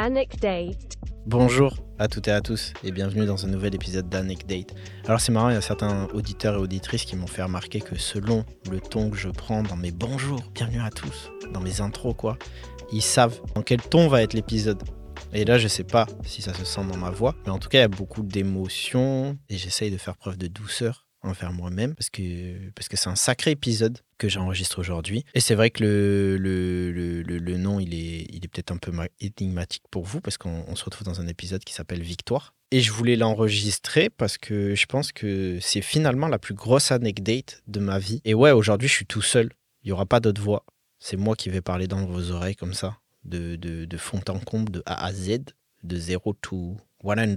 Anecdate. Bonjour à toutes et à tous et bienvenue dans un nouvel épisode d'Anecdate. Alors c'est marrant, il y a certains auditeurs et auditrices qui m'ont fait remarquer que selon le ton que je prends dans mes bonjours, bienvenue à tous, dans mes intros quoi, ils savent dans quel ton va être l'épisode. Et là, je sais pas si ça se sent dans ma voix, mais en tout cas, il y a beaucoup d'émotions et j'essaye de faire preuve de douceur envers moi-même parce que parce que c'est un sacré épisode que j'enregistre aujourd'hui. Et c'est vrai que le, le, le, le, nom, il est, il est peut-être un peu énigmatique pour vous parce qu'on se retrouve dans un épisode qui s'appelle Victoire. Et je voulais l'enregistrer parce que je pense que c'est finalement la plus grosse anecdote de ma vie. Et ouais, aujourd'hui, je suis tout seul. Il n'y aura pas d'autre voix. C'est moi qui vais parler dans vos oreilles comme ça, de, de, fond en comble, de A à Z, de 0 to 100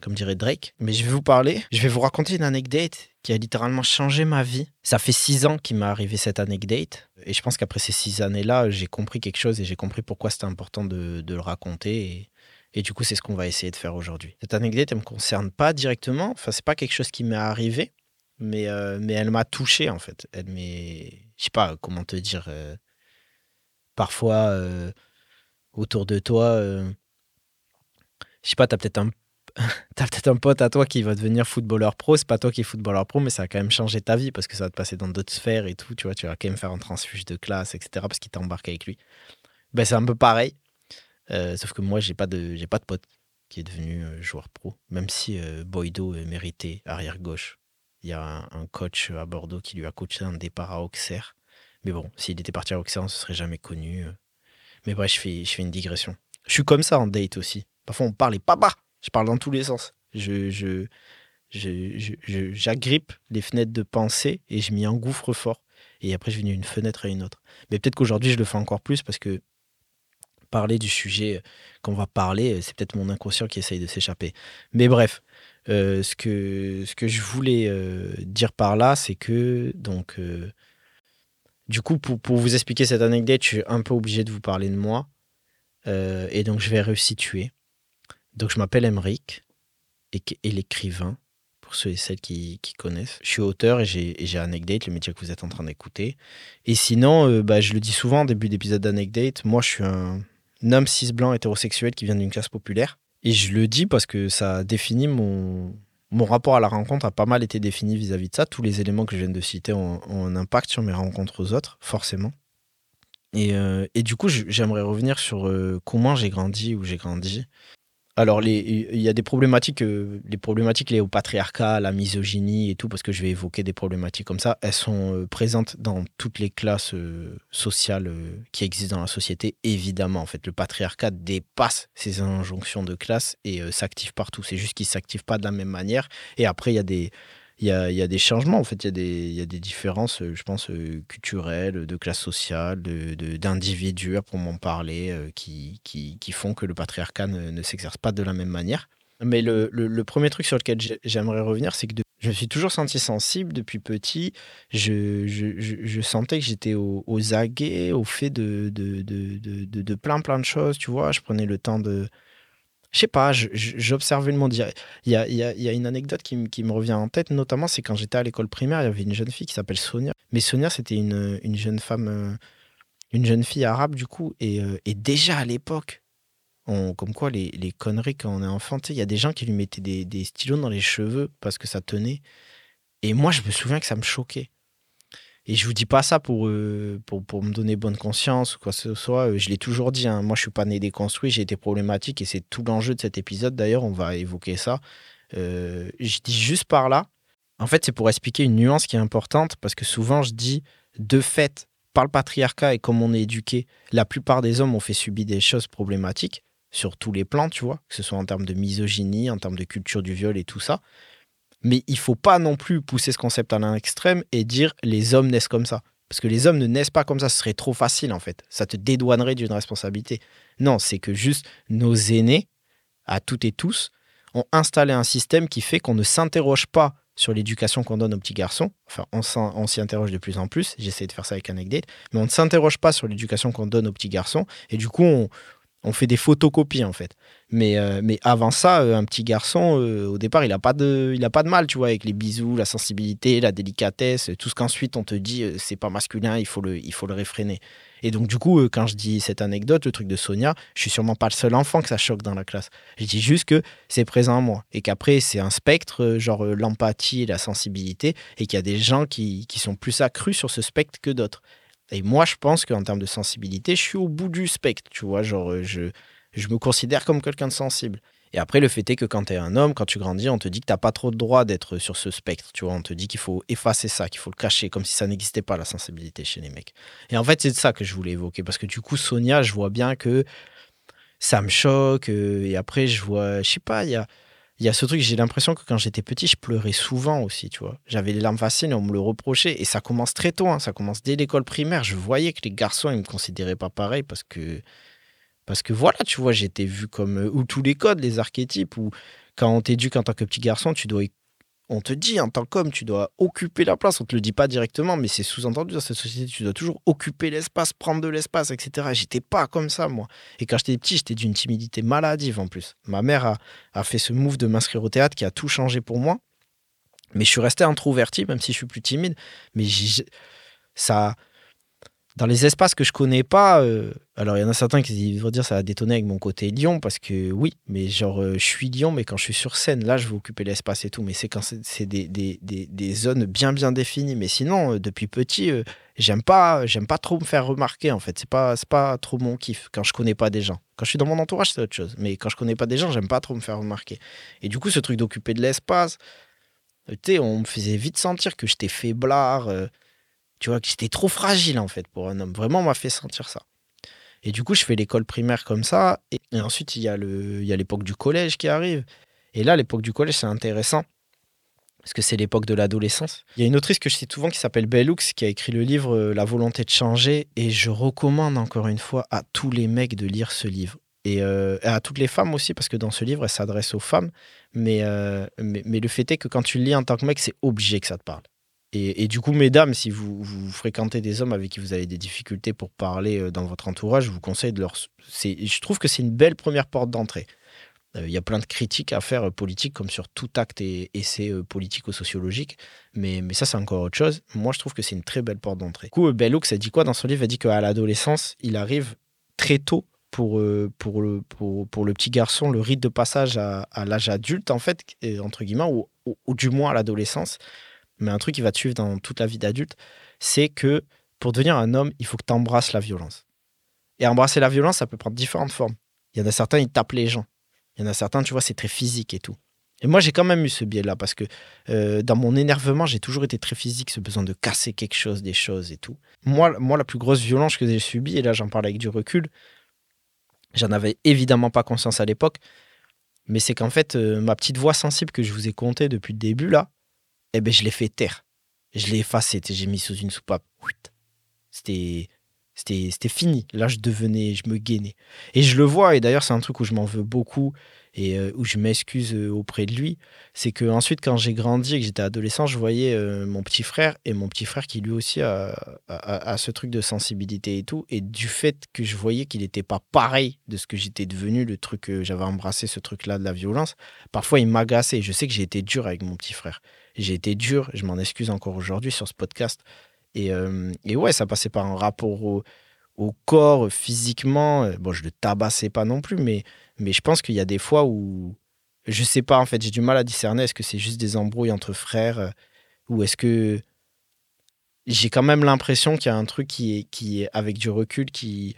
comme dirait Drake. Mais je vais vous parler, je vais vous raconter une anecdote qui a littéralement changé ma vie. Ça fait six ans qu'il m'est arrivé cette anecdote. Et je pense qu'après ces six années-là, j'ai compris quelque chose et j'ai compris pourquoi c'était important de, le raconter. Et, du coup, c'est ce qu'on va essayer de faire aujourd'hui. Cette anecdote, elle ne me concerne pas directement. Enfin, c'est pas quelque chose qui m'est arrivé, mais, euh, mais elle m'a touché en fait. Elle m'est. Je sais pas comment te dire. Euh, parfois, euh, autour de toi, je sais pas, tu as peut-être un t'as peut-être un pote à toi qui va devenir footballeur pro, c'est pas toi qui es footballeur pro, mais ça va quand même changer ta vie parce que ça va te passer dans d'autres sphères et tout, tu vois, tu vas quand même faire un transfuge de classe, etc. parce qu'il t'embarque avec lui. Ben, c'est un peu pareil, euh, sauf que moi, j'ai pas de, pas de pote qui est devenu euh, joueur pro, même si euh, Boydo est mérité arrière-gauche. Il y a un, coach à Bordeaux qui lui a coaché un départ à Auxerre. Mais bon, s'il était parti à Auxerre, on se serait jamais connu. Mais bref, je fais, je fais une digression. Je suis comme ça en date aussi. Parfois, on parle et papa je parle dans tous les sens. Je, j'agrippe les fenêtres de pensée et je m'y engouffre fort. Et après, je viens d'une fenêtre à une autre. Mais peut-être qu'aujourd'hui, je le fais encore plus parce que parler du sujet qu'on va parler, c'est peut-être mon inconscient qui essaye de s'échapper. Mais bref, euh, ce, que, je voulais euh, dire par là, c'est que, donc, euh, du coup, pour, pour, vous expliquer cette anecdote, je suis un peu obligé de vous parler de moi. et donc, je vais resituer. Donc, je m'appelle Emric et, l'écrivain, pour ceux et celles qui, connaissent. Je suis auteur et j'ai Anecdate, le métier que vous êtes en train d'écouter. Et sinon, euh, bah, je le dis souvent en début d'épisode d'Anecdate, moi, je suis un, homme cis blanc hétérosexuel qui vient d'une classe populaire. Et je le dis parce que ça définit mon, mon rapport à la rencontre a pas mal été défini vis-à-vis de ça. Tous les éléments que je viens de citer ont, un impact sur mes rencontres aux autres, forcément. Et, euh, du coup, j'aimerais revenir sur euh, comment j'ai grandi, où j'ai grandi. Alors, il y a des problématiques, euh, les problématiques liées au patriarcat, la misogynie et tout, parce que je vais évoquer des problématiques comme ça. Elles sont euh, présentes dans toutes les classes euh, sociales qui existent dans la société, évidemment. En fait, le patriarcat dépasse ces injonctions de classe et s'active partout. C'est juste qu'il ne s'active pas de la même manière. Et après, il y a des, il y a, des changements, en fait, il y, a des, différences, euh, je pense, euh, culturelles, de classe sociale, d'individus, de, pour m'en parler, euh, qui, font que le patriarcat ne, s'exerce pas de la même manière. Mais le, premier truc sur lequel j'aimerais revenir, c'est que je me suis toujours senti sensible depuis petit. Je, sentais que j'étais aux, aguets, au fait de, plein, plein de choses, tu vois. Je prenais le temps de, je sais pas, j'observais le monde. Il y a, une anecdote qui, me revient en tête, notamment, c'est quand j'étais à l'école primaire, il y avait une jeune fille qui s'appelle Sonia. Mais Sonia, c'était une, une, jeune femme, euh, une jeune fille arabe, du coup. Et, euh, déjà à l'époque, comme quoi les, conneries quand on est enfant, il y a des gens qui lui mettaient des stylos dans les cheveux parce que ça tenait. Et moi, je me souviens que ça me choquait. Et je vous dis pas ça pour, euh, pour, pour, me donner bonne conscience ou quoi que ce soit. Euh, je l'ai toujours dit, hein. moi je suis pas né déconstruit, j'ai été problématique et c'est tout l'enjeu de cet épisode. D'ailleurs, on va évoquer ça. Euh, je dis juste par là, en fait, c'est pour expliquer une nuance qui est importante parce que souvent je dis, de fait, par le patriarcat et comme on est éduqué, la plupart des hommes ont fait subir des choses problématiques sur tous les plans, tu vois, que ce soit en termes de misogynie, en termes de culture du viol et tout ça. Mais il faut pas non plus pousser ce concept à l'extrême et dire les hommes naissent comme ça. Parce que les hommes ne naissent pas comme ça, ce serait trop facile en fait. Ça te dédouanerait d'une responsabilité. Non, c'est que juste nos aînés, à toutes et tous, ont installé un système qui fait qu'on ne s'interroge pas sur l'éducation qu'on donne aux petits garçons. Enfin, on s'y interroge de plus en plus. J'essaie de faire ça avec anecdote. Mais on ne s'interroge pas sur l'éducation qu'on donne aux petits garçons. Et du coup, on, On fait des photocopies en fait. Mais, euh, mais avant ça, euh, un petit garçon, euh, au départ, il n'a pas, de, a pas de mal, tu vois, avec les bisous, la sensibilité, la délicatesse, tout ce qu'ensuite on te dit, c'est pas masculin, il faut, le, il faut le réfréner. Et donc, du coup, quand je dis cette anecdote, le truc de Sonia, je suis sûrement pas le seul enfant que ça choque dans la classe. Je dis juste que c'est présent en moi et qu'après, c'est un spectre, genre l'empathie et la sensibilité, et qu'il y a des gens qui, qui sont plus accrus sur ce spectre que d'autres. Et moi, je pense qu'en termes de sensibilité, je suis au bout du spectre, tu vois, genre, je je me considère comme quelqu'un de sensible. Et après, le fait est que quand tu es un homme, quand tu grandis, on te dit que tu pas trop de droit d'être sur ce spectre. Tu vois, on te dit qu'il faut effacer ça, qu'il faut le cacher, comme si ça n'existait pas, la sensibilité chez les mecs. Et en fait, c'est de ça que je voulais évoquer. Parce que du coup, Sonia, je vois bien que ça me choque. Euh, et après, je vois, je sais pas, il y a, y a ce truc, j'ai l'impression que quand j'étais petit, je pleurais souvent aussi, tu vois. J'avais les larmes faciles on me le reprochait. Et ça commence très tôt, hein. ça commence dès l'école primaire. Je voyais que les garçons, ils me considéraient pas pareil parce que parce que voilà, tu vois, j'étais vu comme. Euh, ou tous les codes, les archétypes, ou quand on t'éduque en tant que petit garçon, tu dois. On te dit en tant qu'homme, tu dois occuper la place. On te le dit pas directement, mais c'est sous-entendu dans cette société. Tu dois toujours occuper l'espace, prendre de l'espace, etc. J'étais pas comme ça, moi. Et quand j'étais petit, j'étais d'une timidité maladive en plus. Ma mère a, fait ce move de m'inscrire au théâtre qui a tout changé pour moi. Mais je suis resté introverti, même si je suis plus timide. Mais ça, dans les espaces que je connais pas, euh, alors il y en a certains qui vont dire ça va détonner avec mon côté Lyon parce que oui, mais genre euh, je suis Lyon, mais quand je suis sur scène, là je vais occuper l'espace et tout. Mais c'est quand c'est des, zones bien bien définies. Mais sinon, euh, depuis petit, j'aime pas j'aime pas trop me faire remarquer en fait. C'est pas pas trop mon kiff quand je connais pas des gens. Quand je suis dans mon entourage, c'est autre chose. Mais quand je connais pas des gens, j'aime pas trop me faire remarquer. Et du coup, ce truc d'occuper de l'espace, tu sais, on me faisait vite sentir que j'étais faiblard tu vois, que j'étais trop fragile en fait pour un homme. Vraiment, on m'a fait sentir ça. Et du coup, je fais l'école primaire comme ça. Et, ensuite, il y a l'époque du collège qui arrive. Et là, l'époque du collège, c'est intéressant. Parce que c'est l'époque de l'adolescence. Il y a une autrice que je cite souvent qui s'appelle Bellux, qui a écrit le livre euh, La volonté de changer. Et je recommande encore une fois à tous les mecs de lire ce livre. Et euh, à toutes les femmes aussi, parce que dans ce livre, elle s'adresse aux femmes. Mais, euh, mais, mais, le fait est que quand tu le lis en tant que mec, c'est obligé que ça te parle. Et, du coup, mesdames, si vous, fréquentez des hommes avec qui vous avez des difficultés pour parler euh, dans votre entourage, je vous conseille de leur. Je trouve que c'est une belle première porte d'entrée. Euh, il y a plein de critiques à faire euh, politiques, comme sur tout acte et essai politico-sociologique. Mais, mais ça, c'est encore autre chose. Moi, je trouve que c'est une très belle porte d'entrée. Du coup, Bellux, ça dit quoi dans son livre? Elle dit qu'à l'adolescence, il arrive très tôt pour, le, petit garçon le rite de passage à, l'âge adulte, en fait, entre guillemets, ou du moins à l'adolescence mais un truc qui va te suivre dans toute la vie d'adulte, c'est que pour devenir un homme, il faut que tu embrasses la violence. Et embrasser la violence, ça peut prendre différentes formes. Il y en a certains, ils tapent les gens. Il y en a certains, tu vois, c'est très physique et tout. Et moi, j'ai quand même eu ce biais-là parce que euh, dans mon énervement, j'ai toujours été très physique, ce besoin de casser quelque chose, des choses et tout. Moi, moi la plus grosse violence que j'ai subie, et là j'en parle avec du recul, j'en avais évidemment pas conscience à l'époque, mais c'est qu'en fait, euh, ma petite voix sensible que je vous ai contée depuis le début, là, eh ben, je l'ai fait taire. Je l'ai effacé, j'ai mis sous une soupape. C'était c'était fini. Là, je devenais, je me gainais. Et je le vois, et d'ailleurs, c'est un truc où je m'en veux beaucoup et euh, où je m'excuse euh, auprès de lui. C'est que ensuite, quand j'ai grandi et que j'étais adolescent, je voyais euh, mon petit frère et mon petit frère qui lui aussi a, a, ce truc de sensibilité et tout. Et du fait que je voyais qu'il n'était pas pareil de ce que j'étais devenu, le truc que j'avais embrassé, ce truc-là de la violence, parfois il m'agaçait. Je sais que j'ai été dur avec mon petit frère. J'ai été dur, je m'en excuse encore aujourd'hui sur ce podcast. Et, euh, ouais, ça passait par un rapport au, corps, physiquement. Bon, je le tabassais pas non plus, mais, je pense qu'il y a des fois où. Je sais pas, en fait, j'ai du mal à discerner. Est-ce que c'est juste des embrouilles entre frères euh, Ou est-ce que. J'ai quand même l'impression qu'il y a un truc qui est, avec du recul, qui,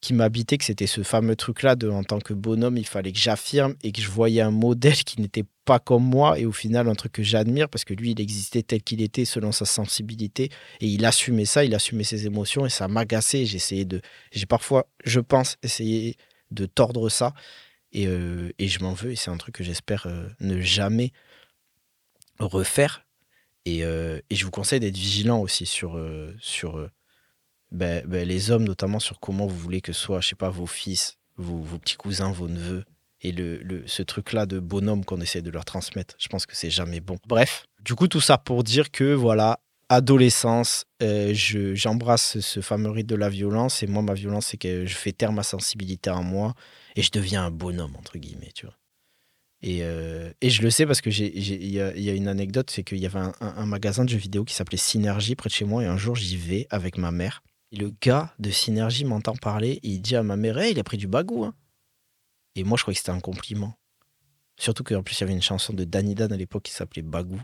qui m'habitait, que c'était ce fameux truc-là de en tant que bonhomme, il fallait que j'affirme et que je voyais un modèle qui n'était pas comme moi et au final un truc que j'admire parce que lui, il existait tel qu'il était selon sa sensibilité et il assumait ça, il assumait ses émotions et ça m'agaçait. Essayé de, j'ai parfois, je pense, essayé de tordre ça et, euh, et je m'en veux et c'est un truc que j'espère euh, ne jamais refaire. Et, euh, et, je vous conseille d'être vigilant aussi sur, sur ben, ben, les hommes, notamment sur comment vous voulez que soient, je sais pas, vos fils, vos, petits cousins, vos neveux, et le, ce truc-là de bonhomme qu'on essaie de leur transmettre. Je pense que c'est jamais bon. Bref, du coup, tout ça pour dire que voilà, adolescence, euh, je- j'embrasse ce fameux rite de la violence. Et moi, ma violence, c'est que je fais taire ma sensibilité en moi et je deviens un bonhomme, entre guillemets, tu vois. Et, euh, et je le sais parce que il y y a une anecdote, c'est qu'il y avait un- un magasin de jeux vidéo qui s'appelait Synergie près de chez moi. Et un jour, j'y vais avec ma mère. Le gars de Synergie m'entend parler et il dit à ma mère il a pris du bagou. hein. Et moi, je croyais que c'était un compliment. Surtout qu'en plus, il y avait une chanson de Danny Dan à l'époque qui s'appelait Bagou.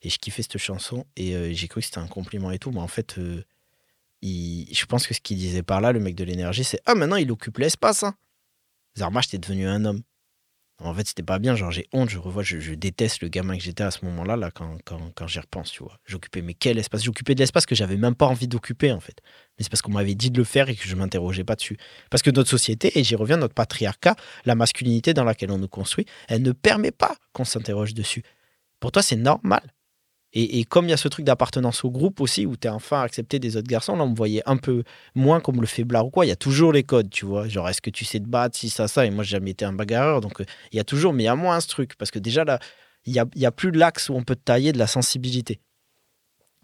Et je kiffais cette chanson et euh, j'ai cru que c'était un compliment et tout. Mais en fait, euh, je pense que ce qu'il disait par là, le mec de l'énergie, c'est Ah, maintenant il occupe l'espace. Hein. Zarmash, t'es devenu un homme. En fait, c'était pas bien. Genre, j'ai honte. Je revois, je, déteste le gamin que j'étais à ce moment-là, là, quand, quand, quand j'y repense, tu vois. J'occupais, mais quel espace? J'occupais de l'espace que j'avais même pas envie d'occuper, en fait. Mais c'est parce qu'on m'avait dit de le faire et que je m'interrogeais pas dessus. Parce que notre société, et j'y reviens, notre patriarcat, la masculinité dans laquelle on nous construit, elle ne permet pas qu'on s'interroge dessus. Pour toi, c'est normal. Et, comme il y a ce truc d'appartenance au groupe aussi, où tu es enfin accepté des autres garçons, là, on me voyait un peu moins comme le faiblard ou quoi. Il y a toujours les codes, tu vois. Genre, est-ce que tu sais te battre, si ça, ça? Et moi, j'ai jamais été un bagarreur. Donc, euh, il y a toujours, mais il y a moins ce truc. Parce que déjà, là, il n'y a, y a plus l'axe où on peut tailler de la sensibilité.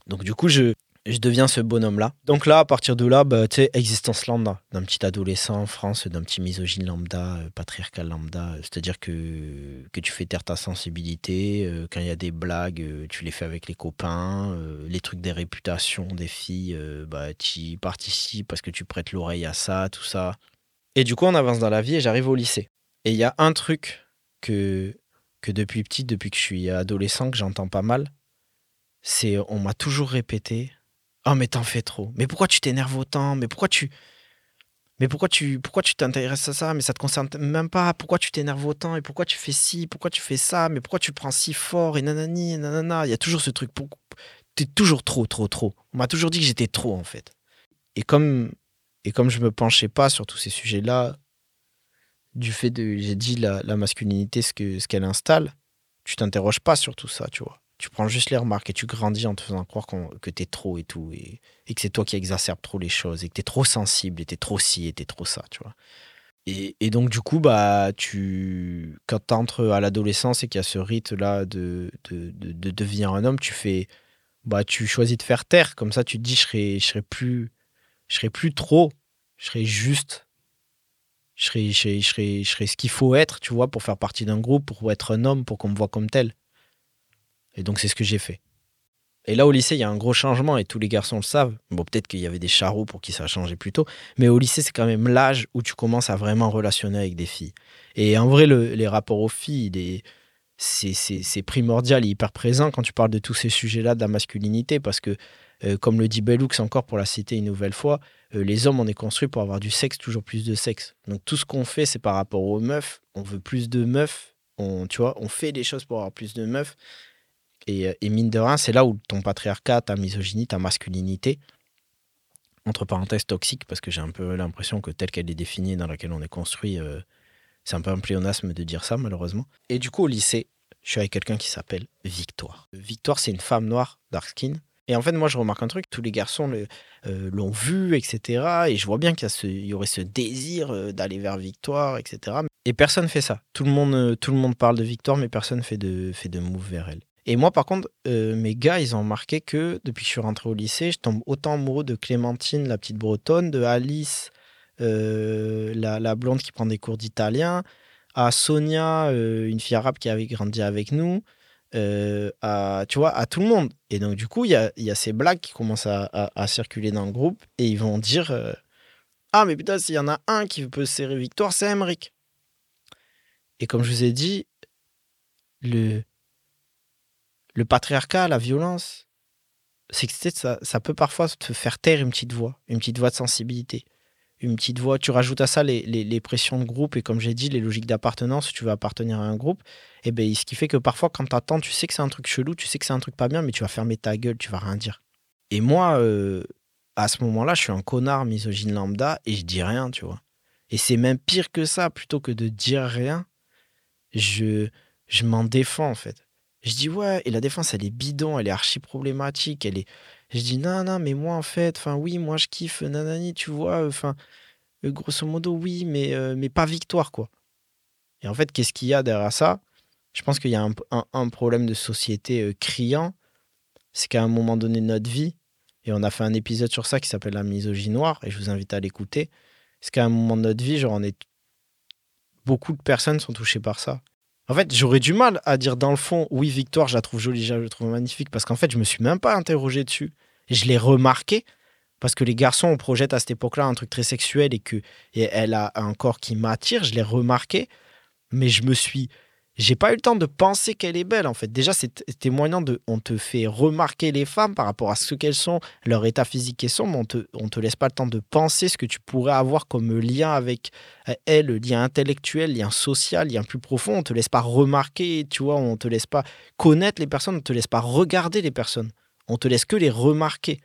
Donc, du coup, je, je deviens ce bonhomme-là. Donc là, à partir de là, bah, tu sais, existence lambda, d'un petit adolescent en France, d'un petit misogyne lambda, euh, patriarcal lambda. euh, C'est-à-dire que, tu fais taire ta sensibilité. euh, quand il y a des blagues, tu les fais avec les copains. les trucs des réputations des filles, bah, tu y participes parce que tu prêtes l'oreille à ça, tout ça. Et du coup, on avance dans la vie et j'arrive au lycée. Et il y a un truc que, que depuis petit, depuis que je suis adolescent, que j'entends pas mal, c'est on m'a toujours répété Oh, mais t'en fais trop. Mais pourquoi tu t'énerves autant? Mais pourquoi tu. Mais pourquoi tu pourquoi tu t'intéresses à ça? Mais ça te concerne même pas. Pourquoi tu t'énerves autant? Et pourquoi tu fais ci? Pourquoi tu fais ça? Mais pourquoi tu prends si fort? Et nanani, nanana. Il y a toujours ce truc. T'es toujours trop, trop, trop. On m'a toujours dit que j'étais trop, en fait. Et comme, et comme je me penchais pas sur tous ces sujets-là, du fait de. J'ai dit la, masculinité, ce que ce qu'elle installe, tu t'interroges pas sur tout ça, tu vois. Tu prends juste les remarques et tu grandis en te faisant croire que t'es trop et tout. Et, que c'est toi qui exacerbe trop les choses et que t'es trop sensible et t'es trop ci et t'es trop ça, tu. Et, donc, du coup, bah, tu, quand t'entres à l'adolescence et qu'il y a ce rite-là de, de, de, de devenir un homme, tu fais, bah, tu choisis de faire taire. Comme ça, tu te dis, je serai, je serai plus, je plus trop, je serai juste. Je serai, je ce qu'il faut être, tu vois, pour faire partie d'un groupe, pour être un homme, pour qu'on me voit comme tel. Et donc, c'est ce que j'ai fait. Et là, au lycée, il y a un gros changement et tous les garçons le savent. Bon, peut-être qu'il y avait des charros pour qui ça a changé plus tôt. Mais au lycée, c'est quand même l'âge où tu commences à vraiment relationner avec des filles. Et en vrai, le- les rapports aux filles, il est- c'est, primordial et hyper présent quand tu parles de tous ces sujets-là de la masculinité. Parce que, euh, comme le dit Bellux encore pour la citer une nouvelle fois, euh, les hommes, on est construits pour avoir du sexe, toujours plus de sexe. Donc tout ce qu'on fait, c'est par rapport aux meufs. On veut plus de meufs. Tu vois, on fait des choses pour avoir plus de meufs. Et, euh, et mine de rien, c'est là où ton patriarcat, ta misogynie, ta masculinité, entre parenthèses toxique, parce que j'ai un peu l'impression que telle qu'elle est définie, dans laquelle on est construit, euh, c'est un peu un pléonasme de dire ça, malheureusement. Et du coup, au lycée, je suis avec quelqu'un qui s'appelle Victoire. Victoire, c'est une femme noire, dark skin. Et en fait, moi, je remarque un truc, tous les garçons euh, l'ont vu, etc. Et je vois bien qu'il y, aurait ce désir euh, d'aller vers Victoire, etc. Et personne fait ça. Tout le monde, euh, tout le monde parle de Victoire, mais personne fait de, fait de move vers elle. Et moi, par contre, euh, mes gars, ils ont remarqué que depuis que je suis rentré au lycée, je tombe autant amoureux de Clémentine, la petite bretonne, de Alice, euh, la, blonde qui prend des cours d'italien, à Sonia, euh, une fille arabe qui avait grandi avec nous, à, tu vois, à tout le monde. Et donc, du coup, il y a, y a ces blagues qui commencent à, à- circuler dans le groupe et ils vont dire Ah, mais putain, s'il y en a un qui peut serrer Victoire, c'est Emmerich. Et comme je vous ai dit, le, le patriarcat, la violence, c'est que ça, ça peut parfois te faire taire une petite voix, une petite voix de sensibilité, une petite voix. Tu rajoutes à ça les, les- pressions de groupe et, comme j'ai dit, les logiques d'appartenance, tu veux appartenir à un groupe. Et ben, ce qui fait que parfois, quand t'attends, tu sais que c'est un truc chelou, tu sais que c'est un truc pas bien, mais tu vas fermer ta gueule, tu vas rien dire. Et moi, euh, à ce moment-là, je suis un connard misogyne lambda et je dis rien, tu vois. Et c'est même pire que ça, plutôt que de dire rien, je, je m'en défends en fait. Je dis ouais, et la défense elle est bidon, elle est archi problématique, elle est. Je dis non, non, mais moi en fait, enfin oui, moi je kiffe, nanani, tu vois, enfin, euh, grosso modo oui, mais, euh, mais pas victoire quoi. Et en fait, qu'est-ce qu'il y a derrière ça? Je pense qu'il y a un, problème de société euh, criant c'est qu'à un moment donné de notre vie, et on a fait un épisode sur ça qui s'appelle La misogynie noire, et je vous invite à l'écouter, c'est qu'à un moment de notre vie, genre, on beaucoup de personnes sont touchées par ça. En fait, j'aurais du mal à dire dans le fond, oui, Victoire, je la trouve jolie, je la trouve magnifique, parce qu'en fait, je me suis même pas interrogé dessus. Je l'ai remarqué, parce que les garçons, on projette à cette époque-là un truc très sexuel et que et elle a un corps qui m'attire, je l'ai remarqué, mais je me suis j'ai pas eu le temps de penser qu'elle est belle en fait. Déjà, c'est témoignant de. On te fait remarquer les femmes par rapport à ce qu'elles sont, leur état physique qu'elles sont, mais on te, on te laisse pas le temps de penser ce que tu pourrais avoir comme lien avec euh, elle, lien intellectuel, lien social, lien plus profond. On te laisse pas remarquer, tu vois, on te laisse pas connaître les personnes, on te laisse pas regarder les personnes. On te laisse que les remarquer.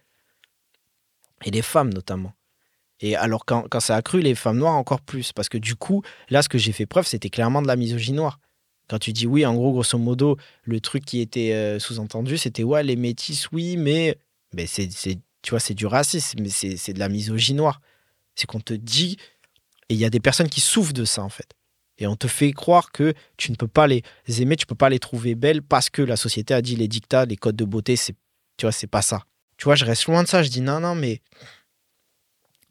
Et les femmes notamment. Et alors quand, quand ça a cru les femmes noires encore plus, parce que du coup, là, ce que j'ai fait preuve, c'était clairement de la misogynie noire. Quand tu dis oui, en gros, grosso modo, le truc qui était euh, sous-entendu, c'était ouais, les métis, oui, mais, mais c'est, tu vois, c'est du racisme, mais c'est, de la misogynie noire. C'est qu'on te dit, et il y a des personnes qui souffrent de ça, en fait. Et on te fait croire que tu ne peux pas les aimer, tu ne peux pas les trouver belles parce que la société a dit les dictats, les codes de beauté, c'est, tu vois, c'est pas ça. Tu vois, je reste loin de ça. Je dis non, non, mais.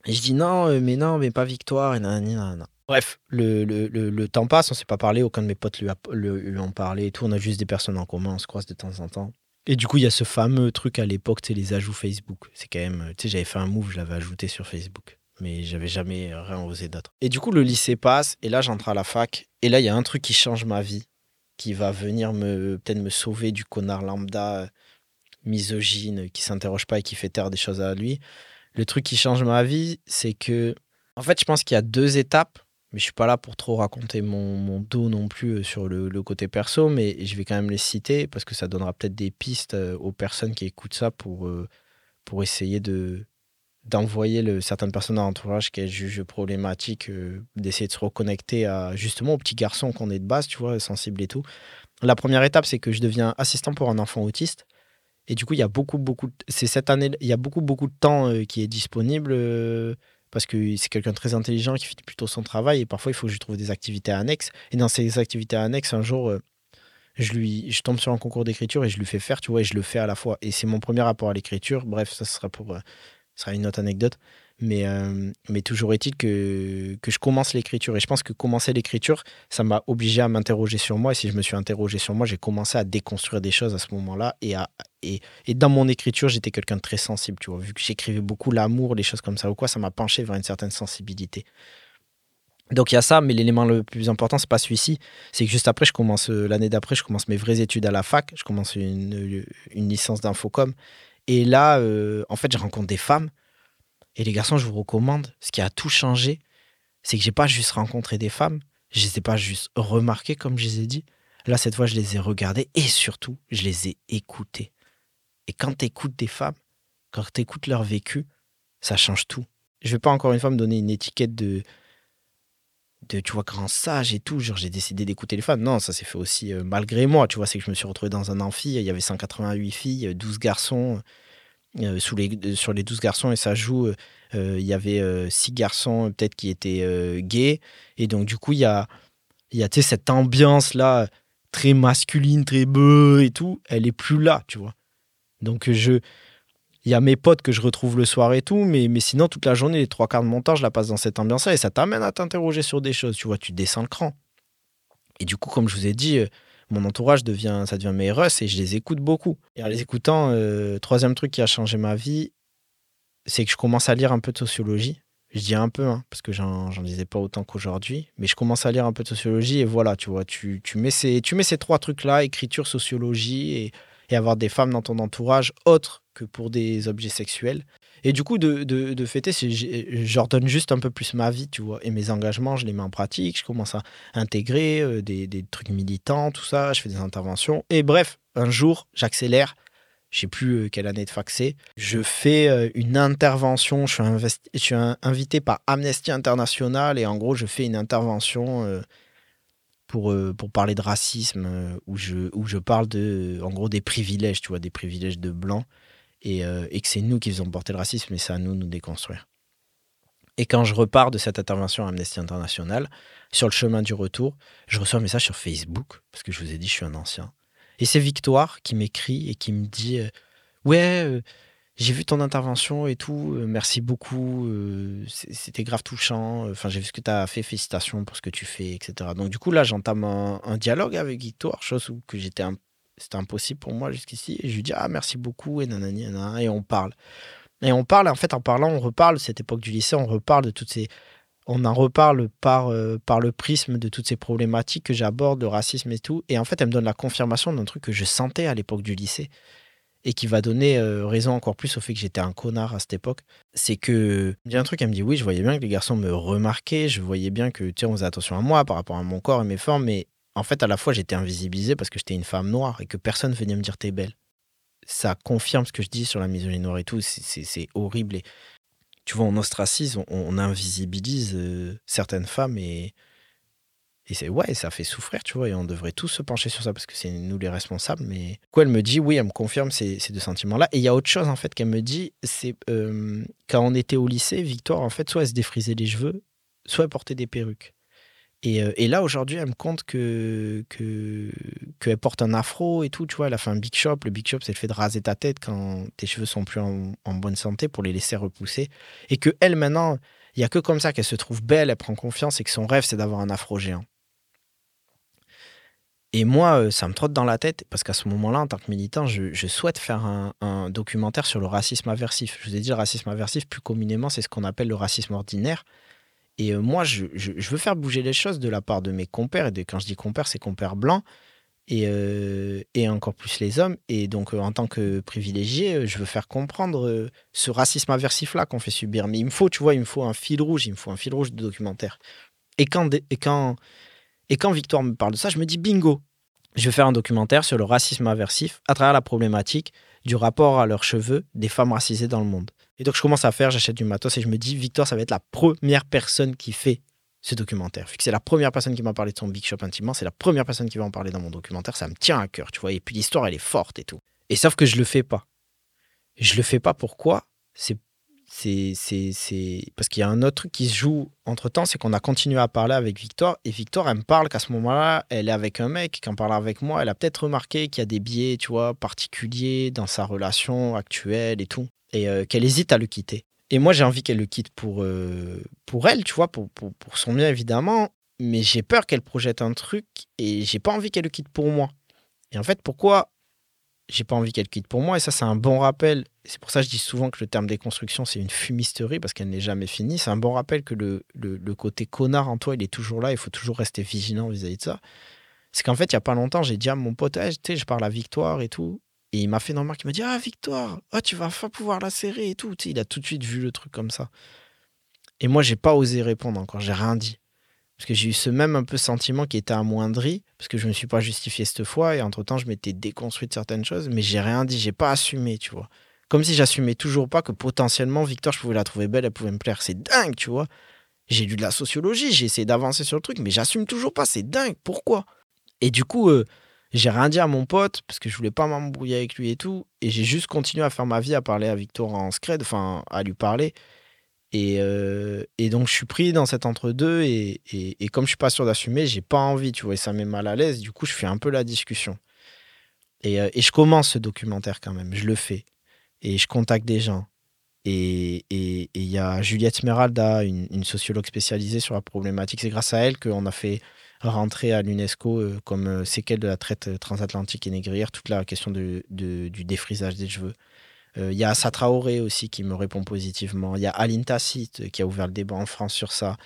je dis non, euh, mais non, mais pas victoire. Et non, non, non. Bref, le, le, le, temps passe, on s'est pas parlé, aucun de mes potes lui, a, lui ont parlé et tout. On a juste des personnes en commun, on se croise de temps en temps. Et du coup, il y a ce fameux truc à l'époque, tu sais, les ajouts Facebook. C'est quand même, tu sais, j'avais fait un move, je l'avais ajouté sur Facebook. Mais j'avais jamais rien osé d'autre. Et du coup, le lycée passe, et là, j'entre à la fac. Et là, il y a un truc qui change ma vie, qui va venir me peut-être me sauver du connard lambda misogyne qui s'interroge pas et qui fait taire des choses à lui. Le truc qui change ma vie, c'est que, en fait, je pense qu'il y a deux étapes mais je suis pas là pour trop raconter mon, dos non plus euh, sur le, côté perso, mais je vais quand même les citer parce que ça donnera peut-être des pistes euh, aux personnes qui écoutent ça pour, euh, pour essayer de d'envoyer certaines personnes dans l'entourage qu'elles jugent problématiques, d'essayer de se reconnecter à justement aux petits garçons qu'on est de base, tu vois, sensibles et tout. La première étape, c'est que je deviens assistant pour un enfant autiste. Et du coup, il y a beaucoup, beaucoup, c'est cette année, il y a beaucoup, beaucoup de temps qui est disponible parce que c'est quelqu'un de très intelligent qui fait plutôt son travail et parfois il faut que je trouve des activités annexes. Et dans ces activités annexes, un jour, euh, je, lui, je tombe sur un concours d'écriture et je lui fais faire, tu vois, et je le fais à la fois. Et c'est mon premier rapport à l'écriture. Bref, ça sera pour, euh, sera une autre anecdote. Mais, euh, mais toujours est-il que, que je commence l'écriture. Et je pense que commencer l'écriture, ça m'a obligé à m'interroger sur moi. Et si je me suis interrogé sur moi, j'ai commencé à déconstruire des choses à ce moment-là. Et, et, et dans mon écriture, j'étais quelqu'un de très sensible. Tu vois, vu que j'écrivais beaucoup l'amour, les choses comme ça ou quoi, ça m'a penché vers une certaine sensibilité. Donc il y a ça, mais l'élément le plus important, c'est pas celui-ci. C'est que juste après, je commence euh, l'année d'après, je commence mes vraies études à la fac. Je commence une, une licence d'infocom. Et là, euh, en fait, je rencontre des femmes et les garçons, je vous recommande, ce qui a tout changé, c'est que j'ai pas juste rencontré des femmes, je les ai pas juste remarquées comme je les ai dit. Là, cette fois, je les ai regardées et surtout, je les ai écoutées. Et quand tu écoutes des femmes, quand tu écoutes leur vécu, ça change tout. Je vais pas encore une fois me donner une étiquette de, de tu vois, grand sage et tout. Genre, j'ai décidé d'écouter les femmes. Non, ça s'est fait aussi euh, malgré moi. Tu vois, c'est que je me suis retrouvé dans un amphi. Il y avait 188 filles, 12 garçons. Euh, sous les, euh, sur les 12 garçons et ça joue, euh, il y avait 6 garçons peut-être qui étaient gays. Et donc, du coup, il y a, y a cette ambiance-là très masculine, très beuh et tout. Elle est plus là, tu vois. Donc, je. Il y a mes potes que je retrouve le soir et tout, mais, mais sinon, toute la journée, les trois quarts de mon temps, je la passe dans cette ambiance-là et ça t'amène à t'interroger sur des choses. Tu vois, tu descends le cran. Et du coup, comme je vous ai dit, mon entourage devient, ça devient mes russes et je les écoute beaucoup. Et en les écoutant, euh, troisième truc qui a changé ma vie, c'est que je commence à lire un peu de sociologie. Je dis un peu, hein, parce que j'en disais pas autant qu'aujourd'hui, mais je commence à lire un peu de sociologie et voilà, tu vois, tu, tu mets, ces, tu mets ces trois trucs-là, écriture, sociologie et, et avoir des femmes dans ton entourage autres que pour des objets sexuels. Et du coup, de, de, fêter, je leur donne juste un peu plus ma vie, tu vois. Et mes engagements, je les mets en pratique. Je commence à intégrer euh, des, des, trucs militants, tout ça. Je fais des interventions. Et bref, un jour, j'accélère. Je sais plus euh, quelle année de fac c'est. Je fais euh, une intervention. Je suis, invité par Amnesty International. Et en gros, je fais une intervention pour, pour parler de racisme, où, je, je parle de, en gros des privilèges, tu vois, des privilèges de blancs. Euh, et, que c'est nous qui faisons porter le racisme et c'est à nous de nous déconstruire. Et quand je repars de cette intervention à Amnesty International, sur le chemin du retour, je reçois un message sur Facebook, parce que je vous ai dit, je suis un ancien. Et c'est Victoire qui m'écrit et qui me dit euh, Ouais, euh, j'ai vu ton intervention et tout, merci beaucoup, c'était grave touchant. Enfin, j'ai vu ce que tu as fait, félicitations pour ce que tu fais, etc. Donc, du coup, là, j'entame un, dialogue avec Victor, chose où que j'étais c'était impossible pour moi jusqu'ici. Et je lui dis, ah, merci beaucoup, et nanani, et on parle. Et on parle, en fait, en parlant, on reparle de cette époque du lycée, on reparle de toutes ces on en reparle par, euh, par le prisme de toutes ces problématiques que j'aborde, le racisme et tout. Et en fait, elle me donne la confirmation d'un truc que je sentais à l'époque du lycée et qui va donner euh, raison encore plus au fait que j'étais un connard à cette époque. C'est que, il y a un truc, elle me dit oui, je voyais bien que les garçons me remarquaient, je voyais bien que, sais, on faisait attention à moi par rapport à mon corps et mes formes, mais en fait, à la fois, j'étais invisibilisé parce que j'étais une femme noire et que personne venait me dire t'es belle. Ça confirme ce que je dis sur la misogynie noire et tout, c'est horrible. Et tu vois, on ostracise, on, invisibilise euh, certaines femmes et, et c'est ouais, ça fait souffrir, tu vois, et on devrait tous se pencher sur ça parce que c'est nous les responsables. Mais quoi, elle me dit, oui, elle me confirme ces, deux sentiments-là. Et il y a autre chose en fait qu'elle me dit, c'est euh, quand on était au lycée, Victoire, en fait, soit elle se défrisait les cheveux, soit elle portait des perruques. Euh, et, là, aujourd'hui, elle me compte que qu'elle porte un afro et tout. Tu vois, elle a fait un big shop. Le big shop, c'est le fait de raser ta tête quand tes cheveux sont plus en, bonne santé pour les laisser repousser. Et que elle, maintenant, il y a que comme ça qu'elle se trouve belle, elle prend confiance et que son rêve, c'est d'avoir un afro géant. Et moi, euh, ça me trotte dans la tête parce qu'à ce moment-là, en tant que militant, je, souhaite faire un, un, documentaire sur le racisme aversif. Je vous ai dit, le racisme aversif, plus communément, c'est ce qu'on appelle le racisme ordinaire. Et euh, moi, je, veux faire bouger les choses de la part de mes compères. Et quand je dis compères, c'est compères blancs. Et, euh, encore plus les hommes. Et donc, euh, en tant que privilégié, je veux faire comprendre ce racisme aversif-là qu'on fait subir. Mais il me faut, tu vois, il me faut un fil rouge, il me faut un fil rouge de documentaire. Et quand, et quand, et quand Victoire me parle de ça, je me dis bingo, je vais faire un documentaire sur le racisme aversif à travers la problématique du rapport à leurs cheveux des femmes racisées dans le monde. Et donc je commence à faire, j'achète du matos et je me dis, Victor, ça va être la première personne qui fait ce documentaire. Vu que c'est la première personne qui m'a parlé de son Big Shop intimement, c'est la première personne qui va en parler dans mon documentaire, ça me tient à cœur, tu vois. Et puis l'histoire, elle est forte et tout. Et sauf que je le fais pas. Je le fais pas pourquoi? C'est c'est parce qu'il y a un autre truc qui se joue entre temps, c'est qu'on a continué à parler avec Victor et Victor elle me parle qu'à ce moment-là, elle est avec un mec, qu'en parlant avec moi, elle a peut-être remarqué qu'il y a des biais, tu vois, particuliers dans sa relation actuelle et tout et euh, qu'elle hésite à le quitter. Et moi, j'ai envie qu'elle le quitte pour, euh, pour elle, tu vois, pour, pour, pour son bien évidemment, mais j'ai peur qu'elle projette un truc et j'ai pas envie qu'elle le quitte pour moi. Et en fait, pourquoi j'ai pas envie qu'elle quitte pour moi Et ça, c'est un bon rappel. C'est pour ça que je dis souvent que le terme déconstruction, c'est une fumisterie parce qu'elle n'est jamais finie. C'est un bon rappel que le, le, côté connard en toi, il est toujours là. Il faut toujours rester vigilant vis-à-vis de ça. C'est qu'en fait, il y a pas longtemps, j'ai dit à mon pote, tu sais, je parle à Victoire et tout. Et il m'a fait une remarque, il m'a dit Ah, Victoire, oh, tu vas enfin pouvoir la serrer et tout. il a tout de suite vu le truc comme ça. Et moi, j'ai pas osé répondre encore, j'ai rien dit. Parce que j'ai eu ce même un peu sentiment qui était amoindri, parce que je me suis pas justifié cette fois, et entre-temps, je m'étais déconstruit de certaines choses, mais j'ai rien dit, j'ai pas assumé, tu vois. Comme si j'assumais toujours pas que potentiellement, Victoire, je pouvais la trouver belle, elle pouvait me plaire. C'est dingue, tu vois. J'ai lu de la sociologie, j'ai essayé d'avancer sur le truc, mais j'assume toujours pas, c'est dingue, pourquoi? Et du coup, euh, j'ai rien dit à mon pote parce que je voulais pas m'embrouiller avec lui et tout. Et j'ai juste continué à faire ma vie, à parler à Victor en scred, enfin, à lui parler. Et, euh, et, donc, je suis pris dans cet entre-deux. Et, comme je suis pas sûr d'assumer, j'ai pas envie, tu vois, et ça met mal à l'aise. Du coup, je fais un peu la discussion. Et, euh, je commence ce documentaire quand même. Je le fais. Et je contacte des gens. Et il y a Juliette Smeralda, une, sociologue spécialisée sur la problématique. C'est grâce à elle qu'on a fait rentrer à l'UNESCO euh, comme séquelle de la traite transatlantique et négrière, toute la question du défrisage des cheveux. Il y a Assa Traoré aussi qui me répond positivement. Il y a Aline Tacite qui a ouvert le débat en France sur ça.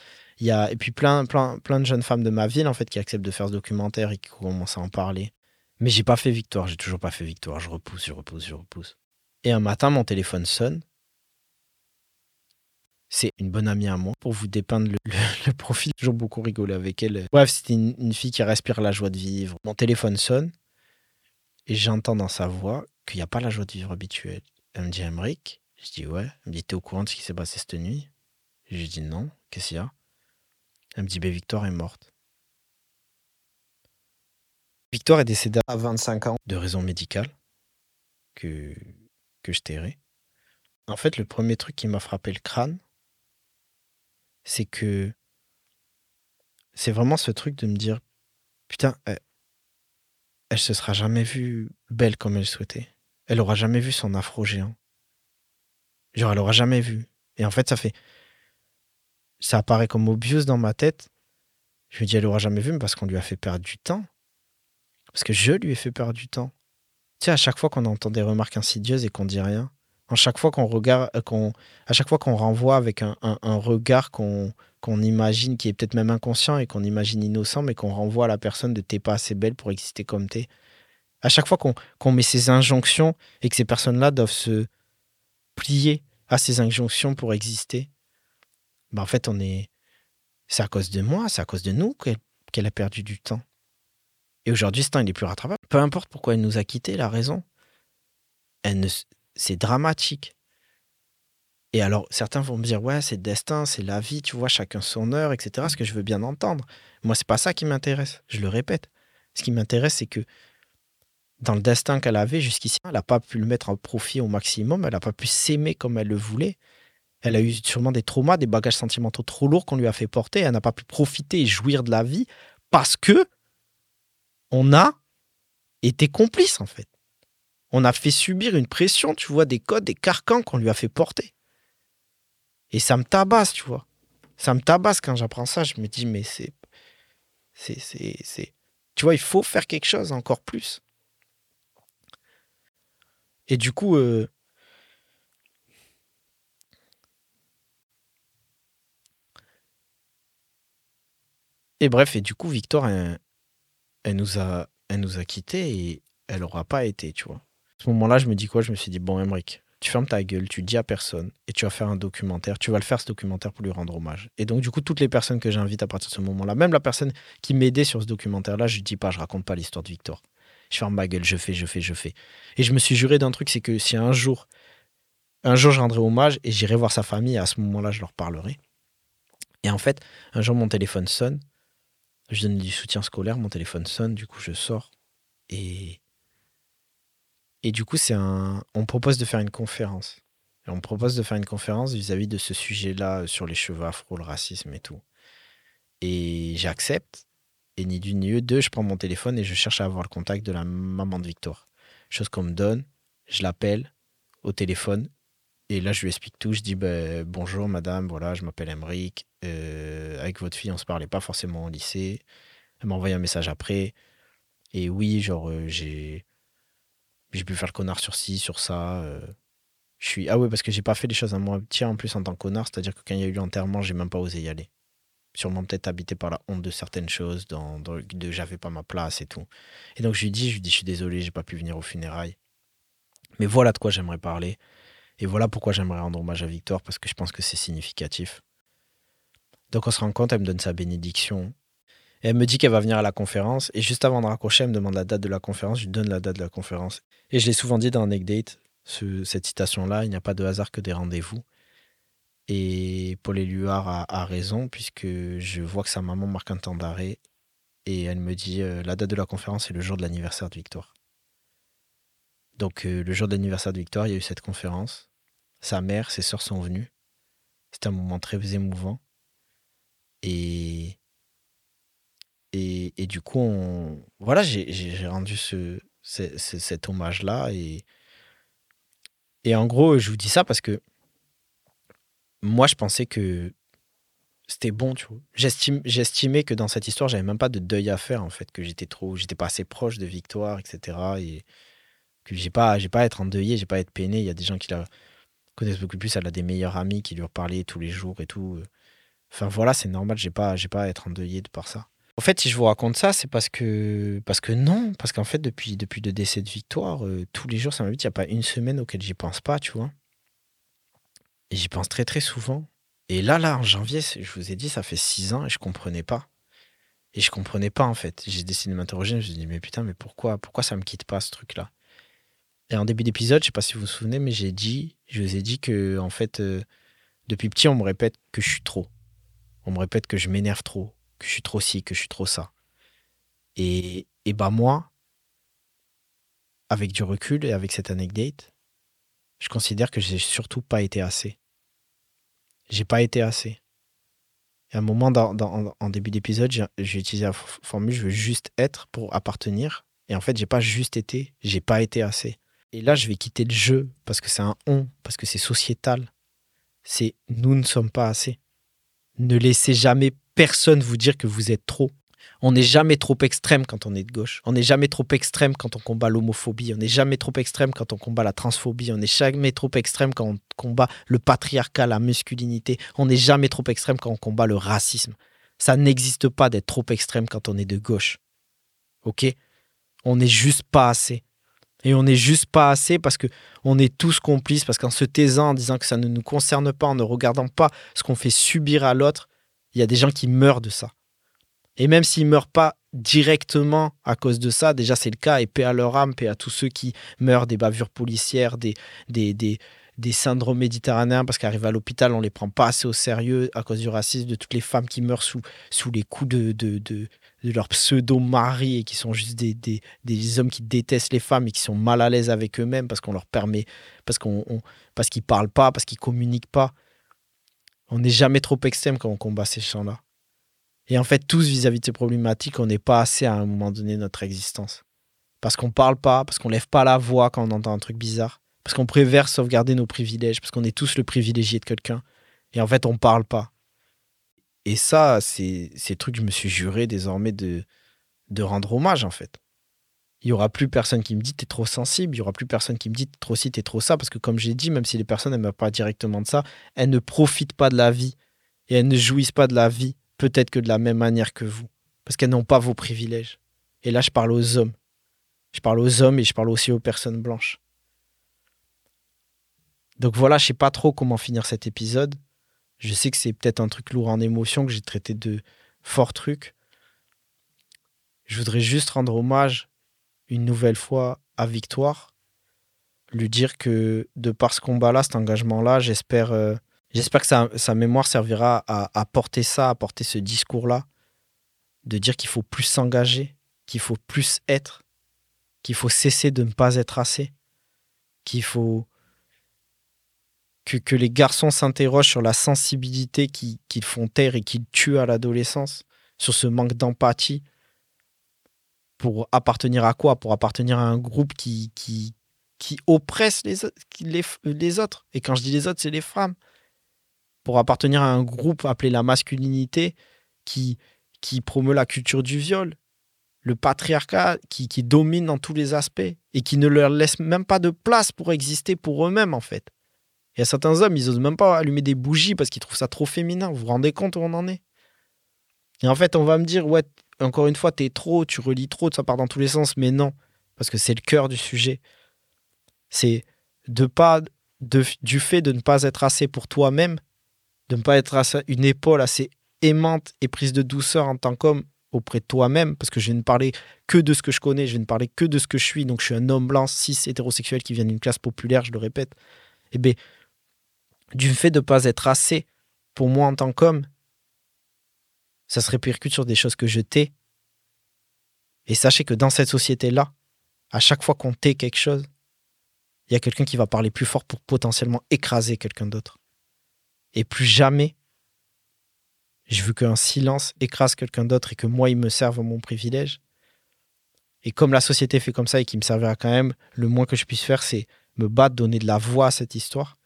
Il y a, et puis plein, plein, plein de jeunes femmes de ma ville en fait qui acceptent de faire ce documentaire et qui commencent à en parler. Mais j'ai pas fait victoire, j'ai toujours pas fait victoire. Je repousse, je repousse, je repousse. Et un matin, mon téléphone sonne c'est une bonne amie à moi pour vous dépeindre le, profil. Toujours beaucoup rigolé avec elle. Bref, c'était une, fille qui respire la joie de vivre. Mon téléphone sonne et j'entends dans sa voix qu'il n'y a pas la joie de vivre habituelle. Elle me dit Emric. Je dis ouais. Elle me dit t'es au courant de ce qui s'est passé cette nuit? Je lui dis non. Qu'est-ce qu'il y a? Elle me dit ben, Victoire est morte. Victoire est décédée à 25 ans de raison médicale que, que je tairai. En fait, le premier truc qui m'a frappé le crâne, c'est que c'est vraiment ce truc de me dire putain, elle, se sera jamais vue belle comme elle souhaitait. Elle aura jamais vu son afro géant. Genre, elle aura jamais vu. Et en fait, ça fait. Ça apparaît comme obvious dans ma tête. Je me dis, elle aura jamais vu, mais parce qu'on lui a fait perdre du temps. Parce que je lui ai fait perdre du temps. Tu sais, à chaque fois qu'on entend des remarques insidieuses et qu'on dit rien, à chaque fois qu'on regarde, euh, qu'on, à chaque fois qu'on renvoie avec un, regard qu'on, qu'on imagine, qui est peut-être même inconscient et qu'on imagine innocent, mais qu'on renvoie à la personne de t'es pas assez belle pour exister comme t'es. À chaque fois qu'on, met ces injonctions et que ces personnes-là doivent se plier à ces injonctions pour exister, bah en fait, on est, c'est à cause de moi, c'est à cause de nous qu'elle, a perdu du temps. Et aujourd'hui, ce temps, il n'est plus rattrapable. Peu importe pourquoi elle nous a quittés, la raison. Ne, c'est dramatique. Et alors, certains vont me dire, ouais, c'est le destin, c'est la vie, tu vois, chacun son heure, etc. Ce que je veux bien entendre. Moi, c'est pas ça qui m'intéresse. Je le répète. Ce qui m'intéresse, c'est que dans le destin qu'elle avait jusqu'ici, elle n'a pas pu le mettre en profit au maximum, elle n'a pas pu s'aimer comme elle le voulait. Elle a eu sûrement des traumas, des bagages sentimentaux trop lourds qu'on lui a fait porter. Elle n'a pas pu profiter et jouir de la vie parce que on a été complice, en fait on a fait subir une pression, tu vois, des codes, des carcans qu'on lui a fait porter. Et ça me tabasse, tu vois. Ça me tabasse quand j'apprends ça. Je me dis, mais c'est. C'est. c'est, Tu vois, il faut faire quelque chose encore plus. Et du coup. Euh, et bref, et du coup, Victor, elle, nous a, elle nous a quittés et elle n'aura pas été, tu vois. À ce moment-là, je me dis quoi? Je me suis dit, bon, Emmerich, tu fermes ta gueule, tu dis à personne et tu vas faire un documentaire. Tu vas le faire ce documentaire pour lui rendre hommage. Et donc, du coup, toutes les personnes que j'invite à partir de ce moment-là, même la personne qui m'aidait sur ce documentaire-là, je dis pas, je raconte pas l'histoire de Victor. Je ferme ma gueule, je fais, je fais, je fais. Et je me suis juré d'un truc, c'est que si un jour, un jour, je rendrai hommage et j'irai voir sa famille, et à ce moment-là, je leur parlerai. Et en fait, un jour, mon téléphone sonne. Je donne du soutien scolaire, mon téléphone sonne, du coup, je sors. Et et du coup, c'est un, on propose de faire une conférence. on propose de faire une conférence vis-à-vis de ce sujet-là euh, sur les cheveux afro, le racisme et tout. Et j'accepte. Et ni d'une ni deux, je prends mon téléphone et je cherche à avoir le contact de la maman de Victor. Chose qu'on me donne, je l'appelle au téléphone. Et là, je lui explique tout. Je dis ben, Bonjour, madame, voilà, je m'appelle Emric. Euh, avec votre fille, on se parlait pas forcément au lycée. Elle m'a envoyé un message après. Et oui, genre, euh, j'ai pu faire le connard sur ci, sur ça. Euh. je suis ah ouais parce que j'ai pas fait les choses à moi tiens en plus en tant que connard, c'est-à-dire que quand il y a eu l'enterrement, j'ai même pas osé y aller. Sûrement peut-être habité par la honte de certaines choses, dans, de j'avais pas ma place et tout. Et donc je lui dis, je lui dis, je suis désolé, j'ai pas pu venir aux funérailles. Mais voilà de quoi j'aimerais parler. Et voilà pourquoi j'aimerais rendre hommage à Victor, parce que je pense que c'est significatif. Donc on se rend compte, elle me donne sa bénédiction elle me dit qu'elle va venir à la conférence. Et juste avant de raccrocher, elle me demande la date de la conférence. Je lui donne la date de la conférence. Et je l'ai souvent dit dans un Date, cette citation-là, il n'y a pas de hasard que des rendez-vous. Et Paul Éluard a, raison, puisque je vois que sa maman marque un temps d'arrêt. Et elle me dit euh, la date de la conférence, c'est le jour de l'anniversaire de Victoire. Donc, euh, le jour de l'anniversaire de Victoire, il y a eu cette conférence. Sa mère, ses sœurs sont venues. C'était un moment très émouvant. Et et, et, du coup, voilà, j'ai rendu ce, cet hommage-là. Et, et en gros, je vous dis ça parce que moi, je pensais que c'était bon, tu vois. J'estimais que dans cette histoire, j'avais même pas de deuil à faire, en fait, que j'étais trop, j'étais pas assez proche de Victoire, etc. Et que j'ai pas, j'ai pas à être endeuillé, j'ai pas à être peiné. Il y a des gens qui la connaissent beaucoup plus, elle a des meilleurs amis qui lui reparlent tous les jours et tout. Enfin voilà, c'est normal, j'ai pas, j'ai pas à être endeuillé de par ça. En fait, si je vous raconte ça, c'est parce que, parce que non, parce qu'en fait, depuis, depuis le décès de Victoire, euh, tous les jours, ça m'invite. Il n'y a pas une semaine auquel j'y pense pas, tu vois. Et j'y pense très, très souvent. Et là, là, en janvier, je vous ai dit, ça fait six ans et je comprenais pas. Et je comprenais pas, en fait. J'ai décidé de m'interroger. Je me suis dit, mais putain, mais pourquoi, pourquoi ça me quitte pas, ce truc-là? Et en début d'épisode, je sais pas si vous vous souvenez, mais j'ai dit, je vous ai dit que, en fait, euh, depuis petit, on me répète que je suis trop. On me répète que je m'énerve trop, que je suis trop ci, que je suis trop ça. Et, et bah moi, avec du recul et avec cette anecdote, je considère que j'ai surtout pas été assez. J'ai pas été assez. Et à un moment, dans, en début d'épisode, j'ai utilisé la formule je veux juste être pour appartenir. Et en fait, j'ai pas juste été, j'ai pas été assez. Et là, je vais quitter le jeu parce que c'est un on, parce que c'est sociétal. C'est nous ne sommes pas assez. Ne laissez jamais personne vous dire que vous êtes trop. On n'est jamais trop extrême quand on est de gauche. On n'est jamais trop extrême quand on combat l'homophobie. On n'est jamais trop extrême quand on combat la transphobie. On n'est jamais trop extrême quand on combat le patriarcat, la masculinité. On n'est jamais trop extrême quand on combat le racisme. Ça n'existe pas d'être trop extrême quand on est de gauche. Ok? On n'est juste pas assez. Et on n'est juste pas assez parce que on est tous complices, parce qu'en se taisant, en disant que ça ne nous concerne pas, en ne regardant pas ce qu'on fait subir à l'autre, il y a des gens qui meurent de ça. Et même s'ils ne meurent pas directement à cause de ça, déjà c'est le cas, et paix à leur âme, paix à tous ceux qui meurent des bavures policières, des, des, des, des syndromes méditerranéens, parce qu'arrivent à l'hôpital, on ne les prend pas assez au sérieux à cause du racisme, de toutes les femmes qui meurent sous, sous les coups de, de, de, leur pseudo-mari et qui sont juste des, des, des, hommes qui détestent les femmes et qui sont mal à l'aise avec eux-mêmes parce qu'on leur permet, parce qu'on parce qu'ils parlent pas, parce qu'ils communiquent pas. On n'est jamais trop extrême quand on combat ces champs-là. Et en fait, tous vis-à-vis de ces problématiques, on n'est pas assez à un moment donné de notre existence. Parce qu'on parle pas, parce qu'on lève pas la voix quand on entend un truc bizarre, parce qu'on préfère sauvegarder nos privilèges, parce qu'on est tous le privilégié de quelqu'un. Et en fait, on parle pas. Et ça, c'est ces trucs, je me suis juré désormais de, rendre hommage, en fait. Il y aura plus personne qui me dit t'es trop sensible, il y aura plus personne qui me dit trop ci, t'es trop ça, parce que comme j'ai dit, même si les personnes n'aiment pas directement de ça, elles ne profitent pas de la vie et elles ne jouissent pas de la vie, peut-être que de la même manière que vous, parce qu'elles n'ont pas vos privilèges. Et là, je parle aux hommes. Je parle aux hommes et je parle aussi aux personnes blanches. Donc voilà, je sais pas trop comment finir cet épisode. Je sais que c'est peut-être un truc lourd en émotion, que j'ai traité de forts trucs. Je voudrais juste rendre hommage une nouvelle fois à Victoire, lui dire que de par ce combat-là, cet engagement-là, j'espère euh, j'espère que sa, mémoire servira à, porter ça, à porter ce discours-là, de dire qu'il faut plus s'engager, qu'il faut plus être, qu'il faut cesser de ne pas être assez, qu'il faut que, les garçons s'interrogent sur la sensibilité qu'ils font taire et qu'ils tuent à l'adolescence, sur ce manque d'empathie. Pour appartenir à quoi? Pour appartenir à un groupe qui, oppresse les autres. Et quand je dis les autres, c'est les femmes. Pour appartenir à un groupe appelé la masculinité qui, qui promeut la culture du viol, le patriarcat qui, qui domine dans tous les aspects et qui ne leur laisse même pas de place pour exister pour eux-mêmes, en fait. Il y a certains hommes, ils osent même pas allumer des bougies parce qu'ils trouvent ça trop féminin. Vous vous rendez compte où on en est? Et en fait, on va me dire, ouais, encore une fois, t'es trop, tu relis trop, ça part dans tous les sens. Mais non, parce que c'est le cœur du sujet. C'est de pas, de, du fait de ne pas être assez pour toi-même, de ne pas être une épaule assez aimante et prise de douceur en tant qu'homme auprès de toi-même, parce que je ne parler que de ce que je connais, je ne parler que de ce que je suis, donc je suis un homme blanc, cis, hétérosexuel qui vient d'une classe populaire, je le répète. Eh bien, du fait de ne pas être assez pour moi en tant qu'homme, ça se répercute sur des choses que je tais. Et sachez que dans cette société-là, à chaque fois qu'on tait quelque chose, il y a quelqu'un qui va parler plus fort pour potentiellement écraser quelqu'un d'autre. Et plus jamais, je veux qu'un silence écrase quelqu'un d'autre et que moi, il me serve mon privilège. Et comme la société fait comme ça et qu'il me servira quand même, le moins que je puisse faire, c'est me battre, donner de la voix à cette histoire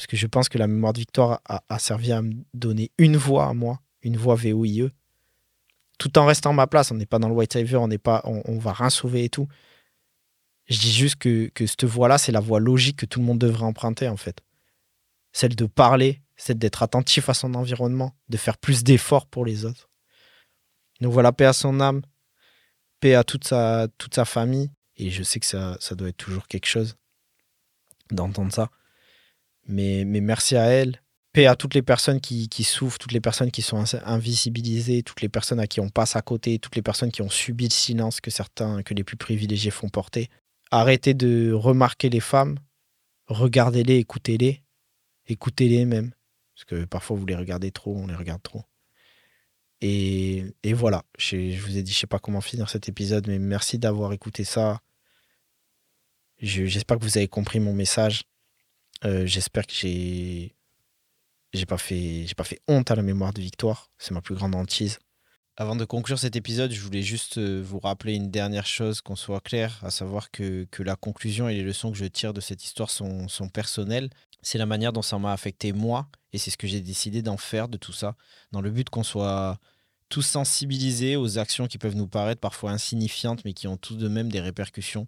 parce que je pense que la mémoire de victoire a, servi à me donner une voix à moi, une voix VOIE, tout en restant à ma place. On n'est pas dans le white saver, on n'est on, va rien sauver et tout. Je dis juste que, que cette voix-là, c'est la voie logique que tout le monde devrait emprunter, en fait. Celle de parler, celle d'être attentif à son environnement, de faire plus d'efforts pour les autres. Donc voilà, paix à son âme, paix à toute sa, toute sa famille. Et je sais que ça, ça doit être toujours quelque chose d'entendre ça. Mais, merci à elle. Paix à toutes les personnes qui, souffrent, toutes les personnes qui sont invisibilisées, toutes les personnes à qui on passe à côté, toutes les personnes qui ont subi le silence que certains, que les plus privilégiés font porter. Arrêtez de remarquer les femmes, regardez-les, écoutez-les, écoutez-les même. Parce que parfois vous les regardez trop, on les regarde trop. Et, voilà, je, vous ai dit, je sais pas comment finir cet épisode, mais merci d'avoir écouté ça. J'espère que vous avez compris mon message. Euh, j'espère que j'ai j'ai pas fait pas fait honte à la mémoire de Victoire. C'est ma plus grande hantise. Avant de conclure cet épisode, je voulais juste euh, vous rappeler une dernière chose, qu'on soit clair, à savoir que, la conclusion et les leçons que je tire de cette histoire sont, sont personnelles. C'est la manière dont ça m'a affecté moi, et c'est ce que j'ai décidé d'en faire de tout ça, dans le but qu'on soit tous sensibilisés aux actions qui peuvent nous paraître parfois insignifiantes, mais qui ont tout de même des répercussions.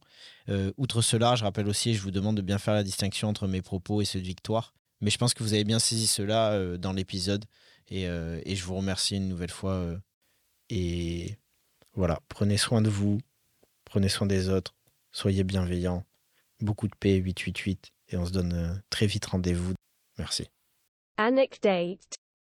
Euh, outre cela, je rappelle aussi, et je vous demande de bien faire la distinction entre mes propos et ceux de Victoire. Mais je pense que vous avez bien saisi cela euh, dans l'épisode, et, et, je vous remercie une nouvelle fois et voilà, prenez soin de vous, prenez soin des autres, soyez bienveillants. Beaucoup de paix 888 et on se donne euh, très vite rendez-vous. Merci. Anecdate